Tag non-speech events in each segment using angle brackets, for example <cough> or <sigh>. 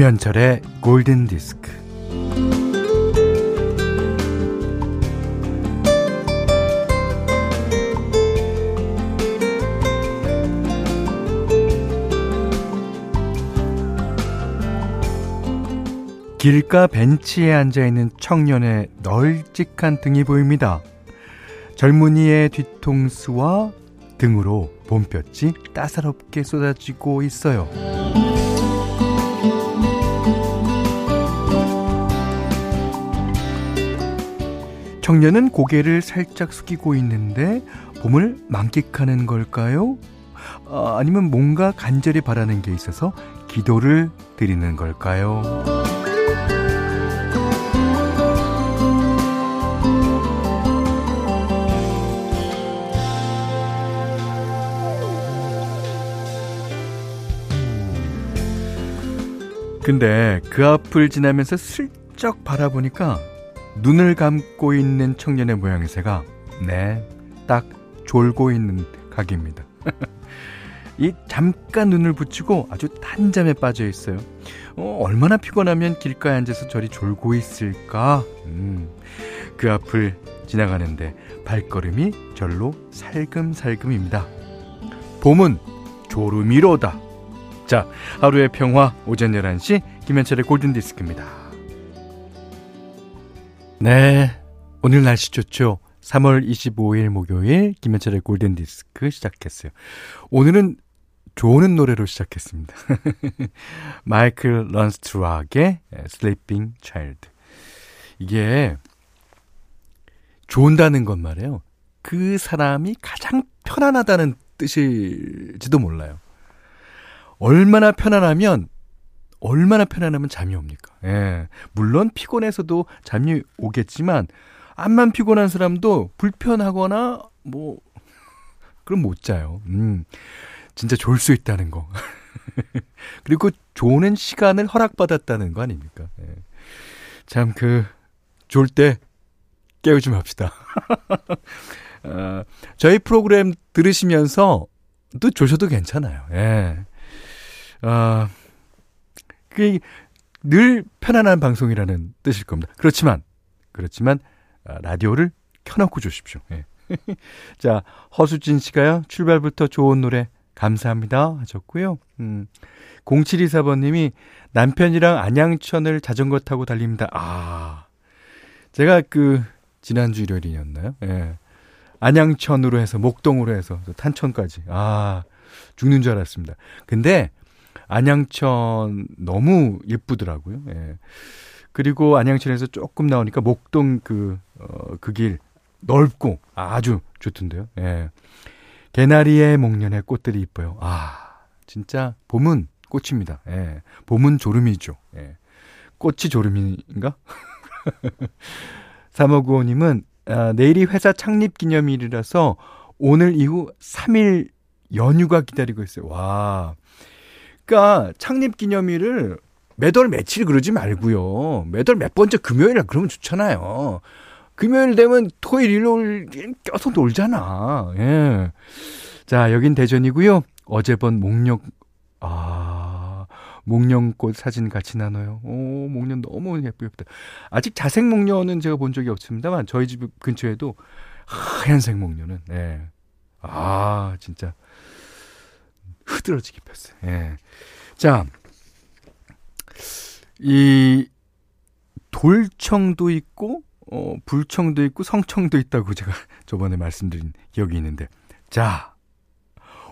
김현철의 골든 디스크. 길가 벤치에 앉아 있는 청년의 널찍한 등이 보입니다. 젊은이의 뒤통수와 등으로 봄볕이 따사롭게 쏟아지고 있어요. 청년은 고개를 살짝 숙이고 있는데 봄을 만끽하는 걸까요? 아, 아니면 뭔가 간절히 바라는 게 있어서 기도를 드리는 걸까요? 근데 그 앞을 지나면서 슬쩍 바라보니까 눈을 감고 있는 청년의 모양새가 네, 딱 졸고 있는 각입니다. <laughs> 이 잠깐 눈을 붙이고 아주 단잠에 빠져 있어요. 어, 얼마나 피곤하면 길가에 앉아서 저리 졸고 있을까? 음, 그 앞을 지나가는데 발걸음이 절로 살금살금입니다. 봄은 졸음이로다. 자, 하루의 평화 오전 11시 김현철의 골든디스크입니다. 네, 오늘 날씨 좋죠? 3월 25일 목요일 김현철의 골든 디스크 시작했어요. 오늘은 좋은 노래로 시작했습니다. <laughs> 마이클 런스트락의 Sleeping Child. 이게 좋은다는 건 말이에요. 그 사람이 가장 편안하다는 뜻일지도 몰라요. 얼마나 편안하면 얼마나 편안하면 잠이 옵니까? 예. 물론 피곤해서도 잠이 오겠지만 암만 피곤한 사람도 불편하거나 뭐 그럼 못 자요. 음. 진짜 좋을 수 있다는 거. <laughs> 그리고 좋은 시간을 허락받았다는 거 아닙니까? 예. 참그 좋을 때 깨우지 맙시다. <laughs> 어, 저희 프로그램 들으시면서 또 조셔도 괜찮아요. 예. 아, 그게 늘 편안한 방송이라는 뜻일 겁니다. 그렇지만, 그렇지만, 아, 라디오를 켜놓고 주십시오. 예. <laughs> 자, 허수진 씨가요, 출발부터 좋은 노래 감사합니다 하셨고요. 음, 0724번님이 남편이랑 안양천을 자전거 타고 달립니다. 아, 제가 그, 지난주 일요일이었나요? 예. 안양천으로 해서, 목동으로 해서, 탄천까지. 아, 죽는 줄 알았습니다. 근데, 안양천 너무 예쁘더라고요. 예. 그리고 안양천에서 조금 나오니까 목동 그, 어, 그 길 넓고 아주 좋던데요. 예. 개나리의 목련의 꽃들이 이뻐요. 아, 진짜 봄은 꽃입니다. 예. 봄은 졸음이죠. 예. 꽃이 졸음인가? <laughs> 3595님은 아, 내일이 회사 창립 기념일이라서 오늘 이후 3일 연휴가 기다리고 있어요. 와. 그러니까 창립 기념일을 매달 며칠 그러지 말고요. 매달 몇 번째 금요일에 그러면 좋잖아요. 금요일 되면 토요일, 일요일 껴서 놀잖아. 예. 자, 여긴 대전이고요. 어제 본 목련, 아, 목련꽃 사진 같이 나눠요. 오, 목련 너무 예쁘다. 아직 자색 목련은 제가 본 적이 없습니다만, 저희 집 근처에도 하얀색 목련은, 예. 아, 진짜. 흐드러지게 폈어요. 예. 자, 이 돌청도 있고 어, 불청도 있고 성청도 있다고 제가 <laughs> 저번에 말씀드린 기억이 있는데 자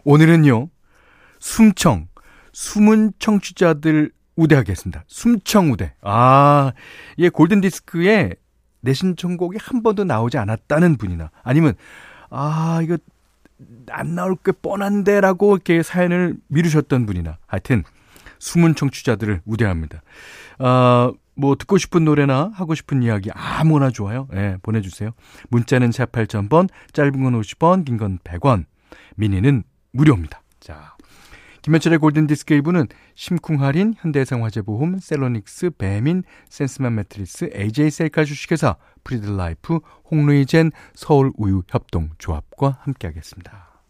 오늘은요 숨청 숨은 청취자들 우대하겠습니다. 숨청 우대. 아, 예, 골든 디스크에 내 신청곡이 한 번도 나오지 않았다는 분이나 아니면 아, 이거 안 나올 게 뻔한데라고 이렇게 사연을 미루셨던 분이나 하여튼 숨은 청취자들을 우대합니다. 어, 뭐 듣고 싶은 노래나 하고 싶은 이야기 아무거나 좋아요. 예, 네, 보내주세요. 문자는 샵 8000번, 짧은 건 50원, 긴 건 100원, 미니는 무료입니다. 자, 김현철의 골든디스크 일부는 심쿵할인, 현대해상화재보험, 셀로닉스, 배민, 센스맘 매트리스, AJ셀카 주식회사, 프리드라이프, 홍루이젠, 서울우유협동조합과 함께하겠습니다.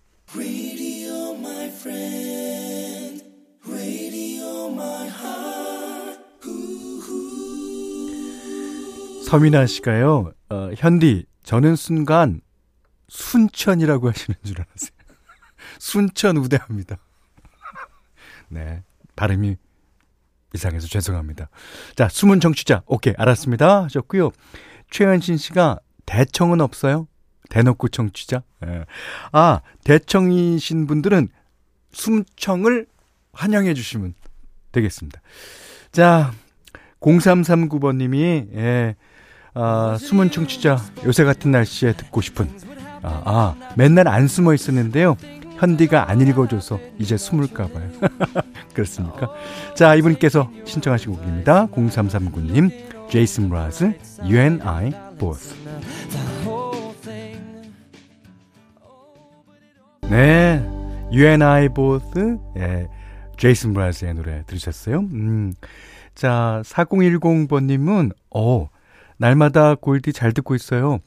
서민아 씨가요, 어, 현디, 저는 순간 순천이라고 하시는 줄 알았어요. <laughs> 순천 우대합니다. 네. 발음이 이상해서 죄송합니다. 자, 숨은 정취자. 오케이, 알았습니다. 하셨고요. 최현신 씨가 대청은 없어요? 대놓고 청취자? 예. 아, 대청이신 분들은 숨청을 환영해 주시면 되겠습니다. 자, 0339번님이, 예, 아, 숨은 청취자, 요새 같은 날씨에 듣고 싶은, 아, 아 맨날 안 숨어 있었는데요. 현디가 안 읽어줘서 이제 숨을까봐요. <laughs> 그렇습니까? 자, 이분께서 신청하신 곡입니다. 0339님, 제이슨 브라즈, You and I Both. 네, You and I Both, 예, 제이슨 브라즈의 노래 들으셨어요? 음. 자, 4010번님은, 어, 날마다 골디 잘 듣고 있어요.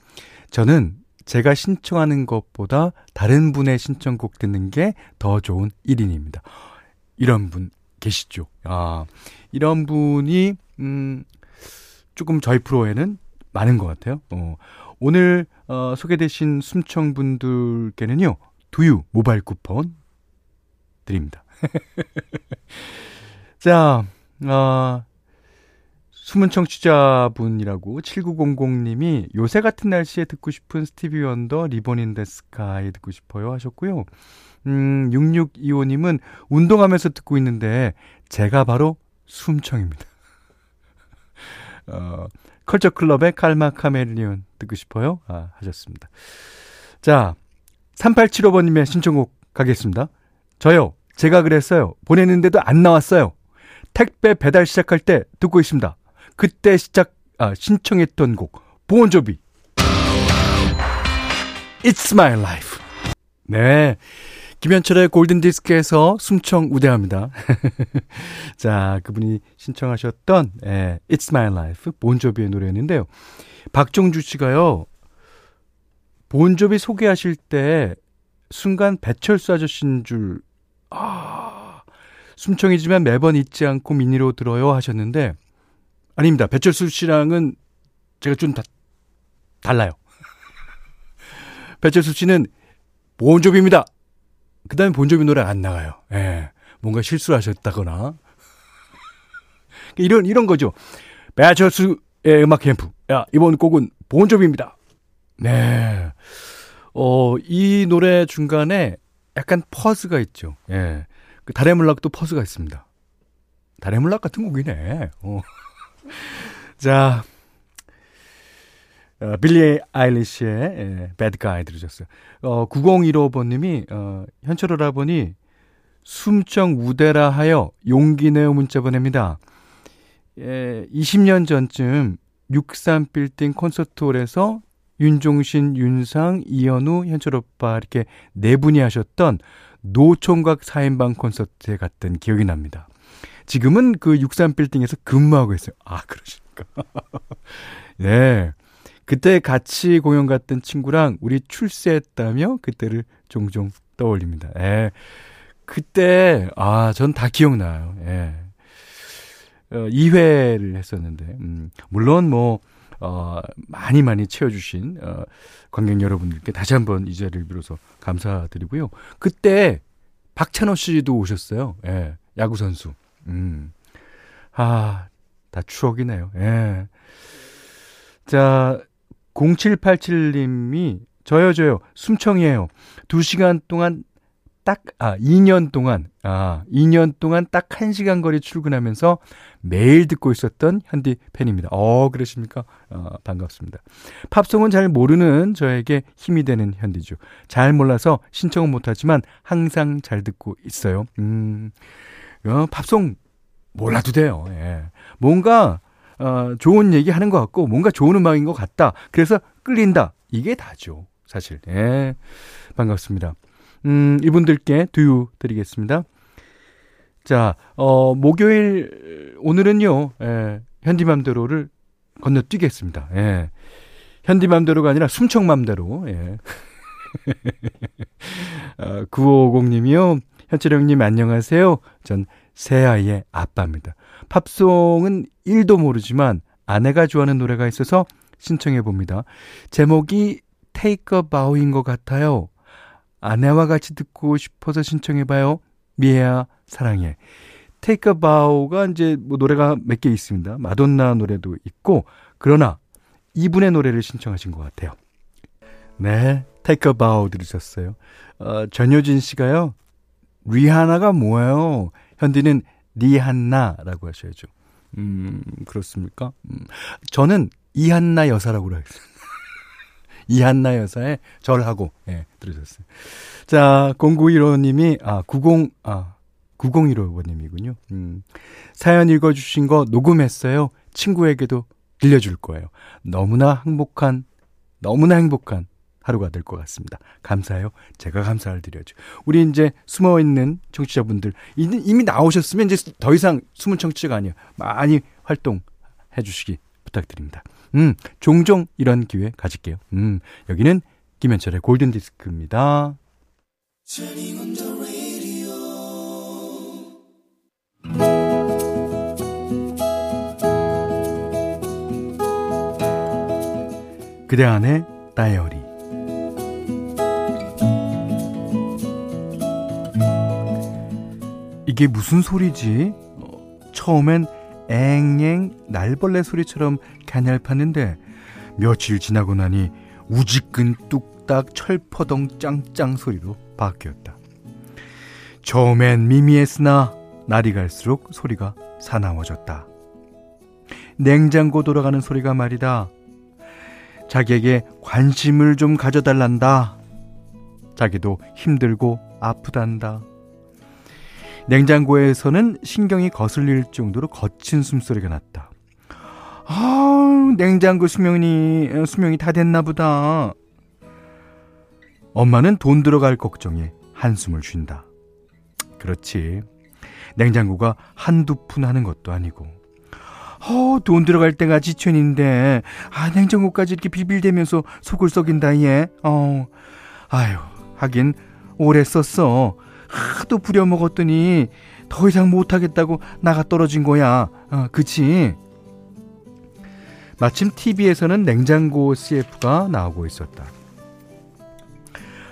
저는 제가 신청하는 것보다 다른 분의 신청곡 듣는 게 더 좋은 1인입니다. 이런 분 계시죠? 아, 이런 분이, 음, 조금 저희 프로에는 많은 것 같아요. 어, 오늘, 어, 소개되신 숨청분들께는요, 두유 모바일 쿠폰 드립니다. <laughs> 자, 어, 숨은 청취자분이라고 7900님이 요새 같은 날씨에 듣고 싶은 스티비 원더 Ribbon in the Sky 듣고 싶어요 하셨고요. 음, 6625님은 운동하면서 듣고 있는데 제가 바로 숨청입니다. <laughs> 어, 컬처 클럽의 칼마 카멜리온 듣고 싶어요? 아, 하셨습니다. 자, 3875번님의 신청곡 가겠습니다. 저요, 제가 그랬어요. 보냈는데도 안 나왔어요. 택배 배달 시작할 때 듣고 있습니다. 그때 시작 아, 신청했던 곡 보온조비 It's My Life 네 김현철의 골든디스크에서 숨청 우대합니다. <laughs> 자, 그분이 신청하셨던 예, It's My Life, 본조비의 노래였는데요. 박종주 씨가요, 본조비 소개하실 때 순간 배철수 아저씨인 줄, 아, 숨청이지만 매번 잊지 않고 미니로 들어요 하셨는데, 아닙니다. 배철수 씨랑은 제가 좀 다, 달라요. <laughs> 배철수 씨는 본조비입니다. 그 다음에 본조비 노래 안 나가요. 예. 뭔가 실수를 하셨다거나. <laughs> 이런, 이런 거죠. 배철수의 음악 캠프. 야, 이번 곡은 본조비입니다. 네. 어, 이 노래 중간에 약간 퍼즈가 있죠. 예. 그 달의 물락도 퍼즈가 있습니다. 달의 물락 같은 곡이네. 어. 자, 어, 빌리 아일리시의 예, Bad Guy 들으셨어요. 어, 9015번님이 어, 현철 오라보니 숨청 우대라 하여 용기 내어 문자 보냅니다. 예, 20년 전쯤 63빌딩 콘서트홀에서 윤종신, 윤상, 이현우, 현철 오빠 이렇게 네 분이 하셨던 노총각 4인방 콘서트에 갔던 기억이 납니다. 지금은 그 63빌딩에서 근무하고 있어요. 아, 그러십니까? <laughs> 네. 그때 같이 공연 갔던 친구랑 우리 출세했다며 그때를 종종 떠올립니다. 예. 그때, 아, 전 다 기억나요. 예. 어, 2회를 했었는데, 음, 물론 뭐, 어, 많이 많이 채워주신, 어, 관객 여러분들께 다시 한번 이 자리를 빌어서 감사드리고요. 그때 박찬호 씨도 오셨어요. 예. 야구선수. 음. 아, 다 추억이네요. 예. 자, 0787님이 저요, 저요, 숨청이에요. 2시간 동안 딱, 아, 2년 동안, 아, 2년 동안 딱 1시간 거리 출근하면서 매일 듣고 있었던 현디 팬입니다. 어, 그러십니까? 어, 반갑습니다. 팝송은 잘 모르는 저에게 힘이 되는 현디죠. 잘 몰라서 신청은 못하지만 항상 잘 듣고 있어요. 음, 어, 팝송 몰라도 돼요. 예. 뭔가 어, 좋은 얘기 하는 것 같고 뭔가 좋은 음악인 것 같다. 그래서 끌린다. 이게 다죠. 사실. 예. 반갑습니다. 음, 이분들께 두유 드리겠습니다. 자, 어, 목요일, 오늘은요, 예, 현디맘대로를 건너뛰겠습니다. 예. 현디맘대로가 아니라 숨청맘대로, 예. <laughs> 어, 9550님이요. 현철형님 안녕하세요. 전 새아이의 아빠입니다. 팝송은 1도 모르지만 아내가 좋아하는 노래가 있어서 신청해 봅니다. 제목이 Take a Bow인 것 같아요. 아내와 같이 듣고 싶어서 신청해 봐요. 미애야 사랑해. Take a Bow가 이제 뭐 노래가 몇 개 있습니다. 마돈나 노래도 있고 그러나 이분의 노래를 신청하신 것 같아요. 네, Take a Bow 들으셨어요. 어, 전효진 씨가요. 리하나가 뭐예요? 현디는 리한나라고 하셔야죠. 음, 그렇습니까? 음, 저는 이한나 여사라고 하겠습니다. <laughs> 이한나 여사의 절하고, 예, 들으셨어요. 자, 0915님이, 아, 90, 아, 9015번님이군요. 음, 사연 읽어주신 거 녹음했어요. 친구에게도 들려줄 거예요. 너무나 행복한, 너무나 행복한 하루가 될 것 같습니다. 감사해요. 제가 감사를 드려야죠. 우리 이제 숨어 있는 청취자분들 이미 나오셨으면 이제 더 이상 숨은 청취자가 아니에요. 많이 활동해 주시기 부탁드립니다. 음, 종종 이런 기회 가질게요. 음, 여기는 김현철의 골든 디스크입니다. 그대 안에 다이어리 이게 무슨 소리지? 어, 처음엔 앵앵 날벌레 소리처럼 가냘팠는데 며칠 지나고 나니 우지끈 뚝딱 철퍼덩 짱짱 소리로 바뀌었다. 처음엔 미미했으나 날이 갈수록 소리가 사나워졌다. 냉장고 돌아가는 소리가 말이다. 자기에게 관심을 좀 가져달란다. 자기도 힘들고 아프단다. 냉장고에서는 신경이 거슬릴 정도로 거친 숨소리가 났다. 아, 냉장고 수명이 수명이 다 됐나 보다. 엄마는 돈 들어갈 걱정에 한숨을 쉰다. 그렇지. 냉장고가 한두 푼 하는 것도 아니고. 어, 돈 들어갈 때가 지천인데, 아, 냉장고까지 이렇게 비빌대면서 속을 썩인다, 얘. 어, 아유, 하긴, 오래 썼어. 하도 부려먹었더니 더 이상 못하겠다고 나가 떨어진 거야. 어, 그치? 마침 TV에서는 냉장고 CF가 나오고 있었다.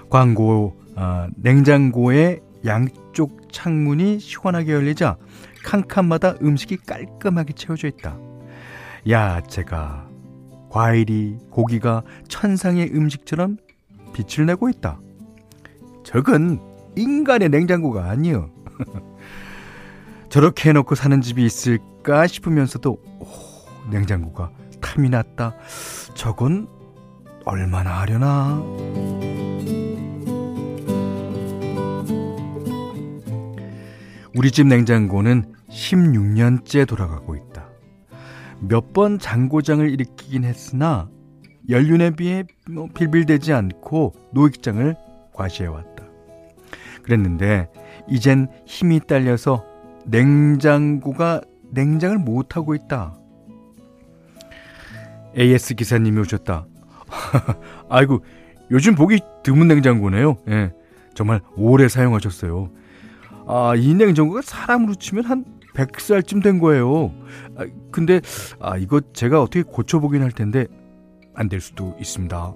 광고, 어, 냉장고의 양쪽 창문이 시원하게 열리자 칸칸마다 음식이 깔끔하게 채워져 있다. 야채가, 과일이, 고기가 천상의 음식처럼 빛을 내고 있다. 적은 인간의 냉장고가 아니요. <laughs> 저렇게 해놓고 사는 집이 있을까 싶으면서도 오, 냉장고가 탐이 났다. 저건 얼마나 하려나? 우리 집 냉장고는 16년째 돌아가고 있다. 몇 번 장고장을 일으키긴 했으나 연륜에 비해 뭐 빌빌대지 않고 노익장을 과시해왔다. 그랬는데 이젠 힘이 딸려서 냉장고가 냉장을 못하고 있다. AS 기사님이 오셨다. <laughs> 아이고, 요즘 보기 드문 냉장고네요. 예. 정말 오래 사용하셨어요. 아, 이 냉장고가 사람으로 치면 한 100살쯤 된 거예요. 아, 근데, 아, 이거 제가 어떻게 고쳐보긴 할 텐데, 안 될 수도 있습니다.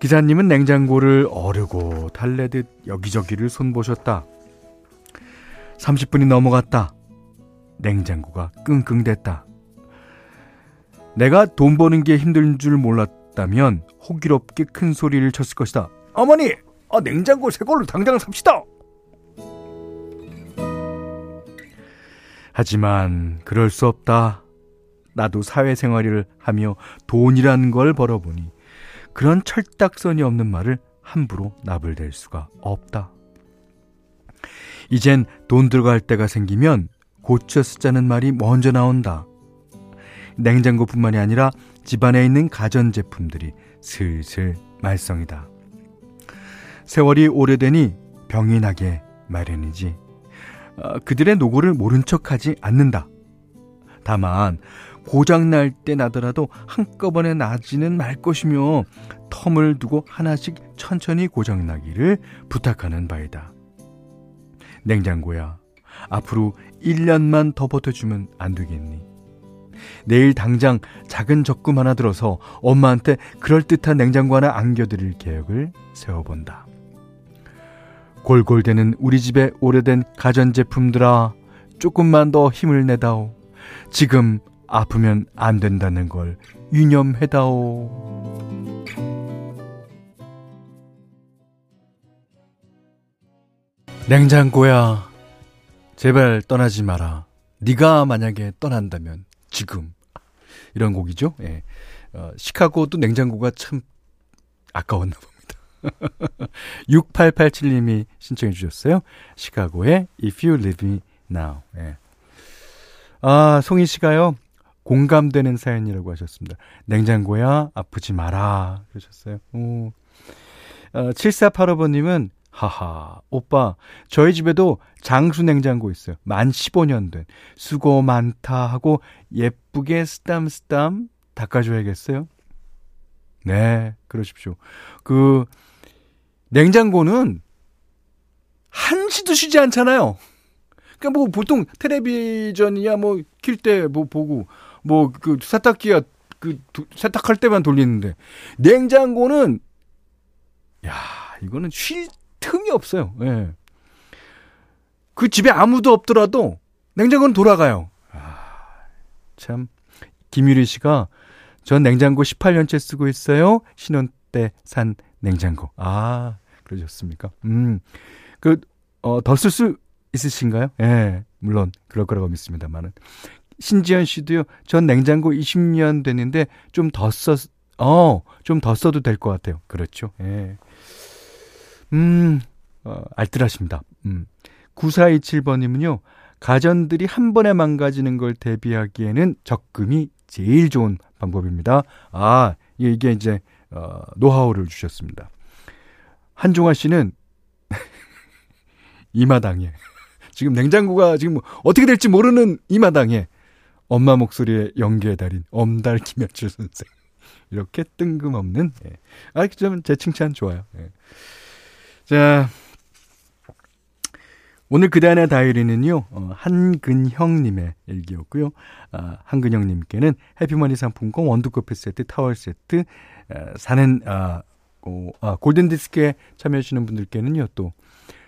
기사님은 냉장고를 어르고 달래듯 여기저기를 손보셨다. 30분이 넘어갔다. 냉장고가 끙끙댔다. 내가 돈 버는 게 힘든 줄 몰랐다면 호기롭게 큰 소리를 쳤을 것이다. 어머니, 아, 냉장고 새 걸로 당장 삽시다. 하지만 그럴 수 없다. 나도 사회생활을 하며 돈이라는 걸 벌어보니 그런 철딱선이 없는 말을 함부로 나불댈 수가 없다. 이젠 돈 들어갈 때가 생기면 고쳐 쓰자는 말이 먼저 나온다. 냉장고뿐만이 아니라 집안에 있는 가전제품들이 슬슬 말썽이다. 세월이 오래되니 병이 나게 마련이지. 어, 그들의 노고를 모른 척하지 않는다. 다만 고장날 때 나더라도 한꺼번에 나지는 말 것이며 텀을 두고 하나씩 천천히 고장나기를 부탁하는 바이다. 냉장고야, 앞으로 1년만 더 버텨주면 안 되겠니? 내일 당장 작은 적금 하나 들어서 엄마한테 그럴듯한 냉장고 하나 안겨드릴 계획을 세워본다. 골골대는 우리 집의 오래된 가전제품들아 조금만 더 힘을 내다오. 지금 아프면 안 된다는 걸 유념해다오. 냉장고야, 제발 떠나지 마라. 네가 만약에 떠난다면 지금 이런 곡이죠. 예. 어, 시카고도 냉장고가 참 아까웠나 봅니다. <laughs> 6887님이 신청해 주셨어요. 시카고의 If You Leave Me Now. 예. 아, 송희 씨가요. 공감되는 사연이라고 하셨습니다. 냉장고야 아프지 마라 그러셨어요. 오. 어, 7485번님은 하하, 오빠, 저희 집에도 장수 냉장고 있어요. 만 15년 된. 수고 많다 하고 예쁘게 쓰담쓰담 닦아줘야겠어요? 네, 그러십시오. 그, 냉장고는 한시도 쉬지 않잖아요. 그러니까 뭐 보통 텔레비전이야 뭐 킬 때 뭐 보고 뭐 그 세탁기야 그 세탁할 때만 돌리는데 냉장고는 야, 이거는 쉴 틈이 없어요. 예. 그 집에 아무도 없더라도 냉장고는 돌아가요. 아, 참. 김유리 씨가 전 냉장고 18년째 쓰고 있어요. 신혼 때 산 냉장고. 아, 그러셨습니까? 음. 그, 어, 더 쓸 수 있으신가요? 예, 물론 그럴 거라고 믿습니다만은. 신지연 씨도요, 전 냉장고 20년 됐는데 좀더 써, 어, 좀 더 써도 될 것 같아요. 그렇죠. 예. 음, 어, 알뜰하십니다. 음. 9427번님은요, 가전들이 한 번에 망가지는 걸 대비하기에는 적금이 제일 좋은 방법입니다. 아, 이게 이제, 어, 노하우를 주셨습니다. 한종아 씨는 <laughs> 이 마당에, 지금 냉장고가 지금 어떻게 될지 모르는 이 마당에 엄마 목소리에 연기의 달인 엄달 김현철 선생. <laughs> 이렇게 뜬금없는, 예. 아, 좀제 칭찬 좋아요. 예. 자, 오늘 그대안의 다이어리는요, 어, 한근형님의 일기였고요. 아, 한근형님께는 해피머니 상품권 원두커피 세트, 타월 세트, 아, 사는, 아, 고, 아, 골든 디스크에 참여하시는 분들께는요, 또,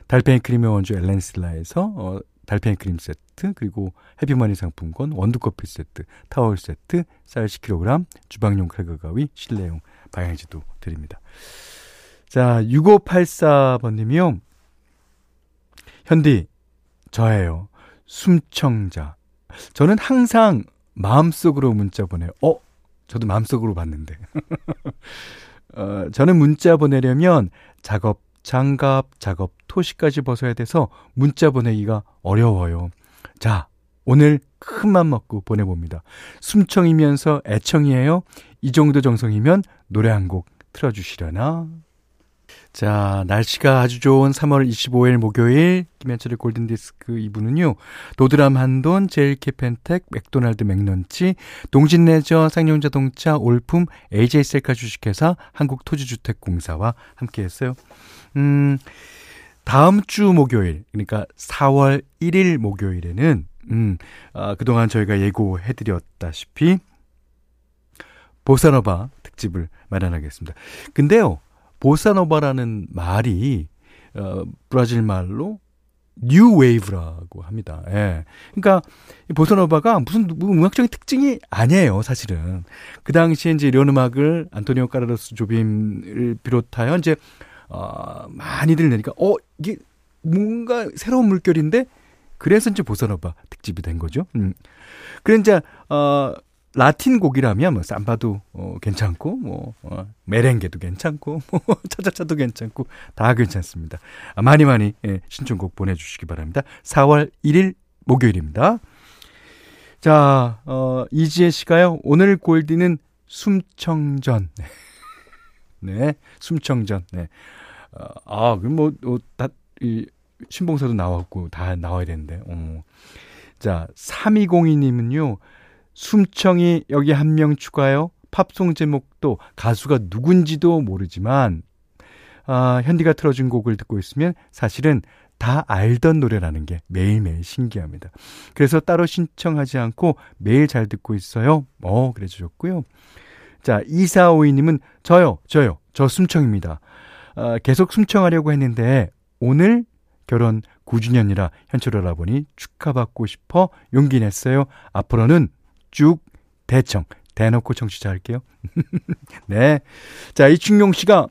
달팽이 크림의 원조 엘렌슬라에서, 어, 달팽이 크림 세트, 그리고 해피머니 상품권, 원두커피 세트, 타월 세트, 쌀 10kg, 주방용 칼과 가위, 실내용 방향지도 드립니다. 자, 6584번님이요. 현디, 저예요. 숨청자. 저는 항상 마음속으로 문자 보내요. 어? 저도 마음속으로 봤는데. <laughs> 어, 저는 문자 보내려면 작업, 장갑, 작업, 토시까지 벗어야 돼서 문자 보내기가 어려워요. 자, 오늘 큰 맘 먹고 보내봅니다. 숨청이면서 애청이에요. 이 정도 정성이면 노래 한 곡 틀어주시려나? 자, 날씨가 아주 좋은 3월 25일 목요일 김현철의 골든디스크 2부는요. 도드람 한돈, 제일캐펜텍, 맥도날드 맥런치, 동진레저, 쌍용자동차, 올품, AJ셀카 주식회사, 한국토지주택공사와 함께했어요. 음, 다음 주 목요일, 그러니까 4월 1일 목요일에는 음, 아, 그동안 저희가 예고해드렸다시피 보사노바 특집을 마련하겠습니다. 근데요, 보사노바라는 말이 어, 브라질 말로 new wave라고 합니다. 예. 그러니까 보사노바가 무슨 음악적인 특징이 아니에요, 사실은. 그 당시에 이제 이런 음악을 안토니오 까르로스 조빔을 비롯하여 이제 어, 많이들 내니까 어 이게 뭔가 새로운 물결인데 그래서 이제 보사노바 특집이 된 거죠. 음. 그래 이제 어 라틴 곡이라면 뭐 삼바도 어, 괜찮고 뭐 어, 메렝게도 괜찮고 <laughs> 뭐 차차차도 괜찮고 다 괜찮습니다. 아, 많이 많이 예, 신청곡 보내주시기 바랍니다. 4월 1일 목요일입니다. 자 어, 이지혜 씨가요 오늘 골디는 숨청전 <laughs> 네 숨청전 네. 어, 아 그럼 뭐다 이 신봉사도 나왔고 다 나와야 되는데 어. 자 3202님은요 숨청이 여기 한 명 추가요. 팝송 제목도 가수가 누군지도 모르지만 아, 현디가 틀어준 곡을 듣고 있으면 사실은 다 알던 노래라는 게 매일매일 신기합니다. 그래서 따로 신청하지 않고 매일 잘 듣고 있어요. 어, 그래 주셨고요. 자, 2452님은 저요, 저요, 저 숨청입니다. 어, 계속 숨청하려고 했는데 오늘 결혼 9주년이라 현철 여러분이 축하받고 싶어 용기 냈어요. 앞으로는 쭉 대청, 대놓고 청취자 할게요. <laughs> 네. 자, 이충용 씨가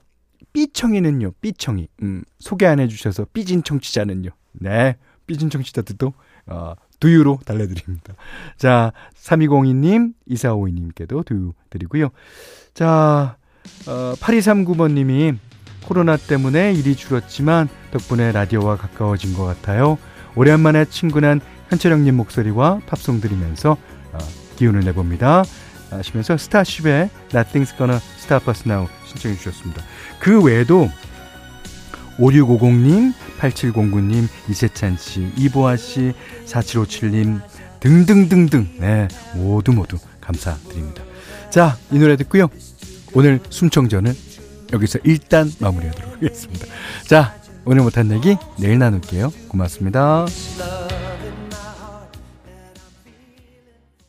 삐청이는요, 삐청이. 음, 소개 안 해주셔서 삐진 청취자는요. 네. 삐진 청취자들도, 어, 두유로 달래드립니다. 자, 3202님, 2452님께도 두유 드리고요. 자, 어, 8239번님이 코로나 때문에 일이 줄었지만 덕분에 라디오와 가까워진 것 같아요. 오랜만에 친근한 현철형님 목소리와 팝송 들으면서 어, 기운을 내봅니다. 하시면서 스타쉽의 Nothing's Gonna Stop Us Now 신청해 주셨습니다. 그 외에도 5650님, 8709님, 이세찬 씨, 이보아 씨, 4757님 등등등등 네 모두 모두 감사드립니다. 자, 이 노래 듣고요. 오늘 숨청전은 여기서 일단 마무리하도록 하겠습니다. 자, 오늘 못한 얘기 내일 나눌게요. 고맙습니다.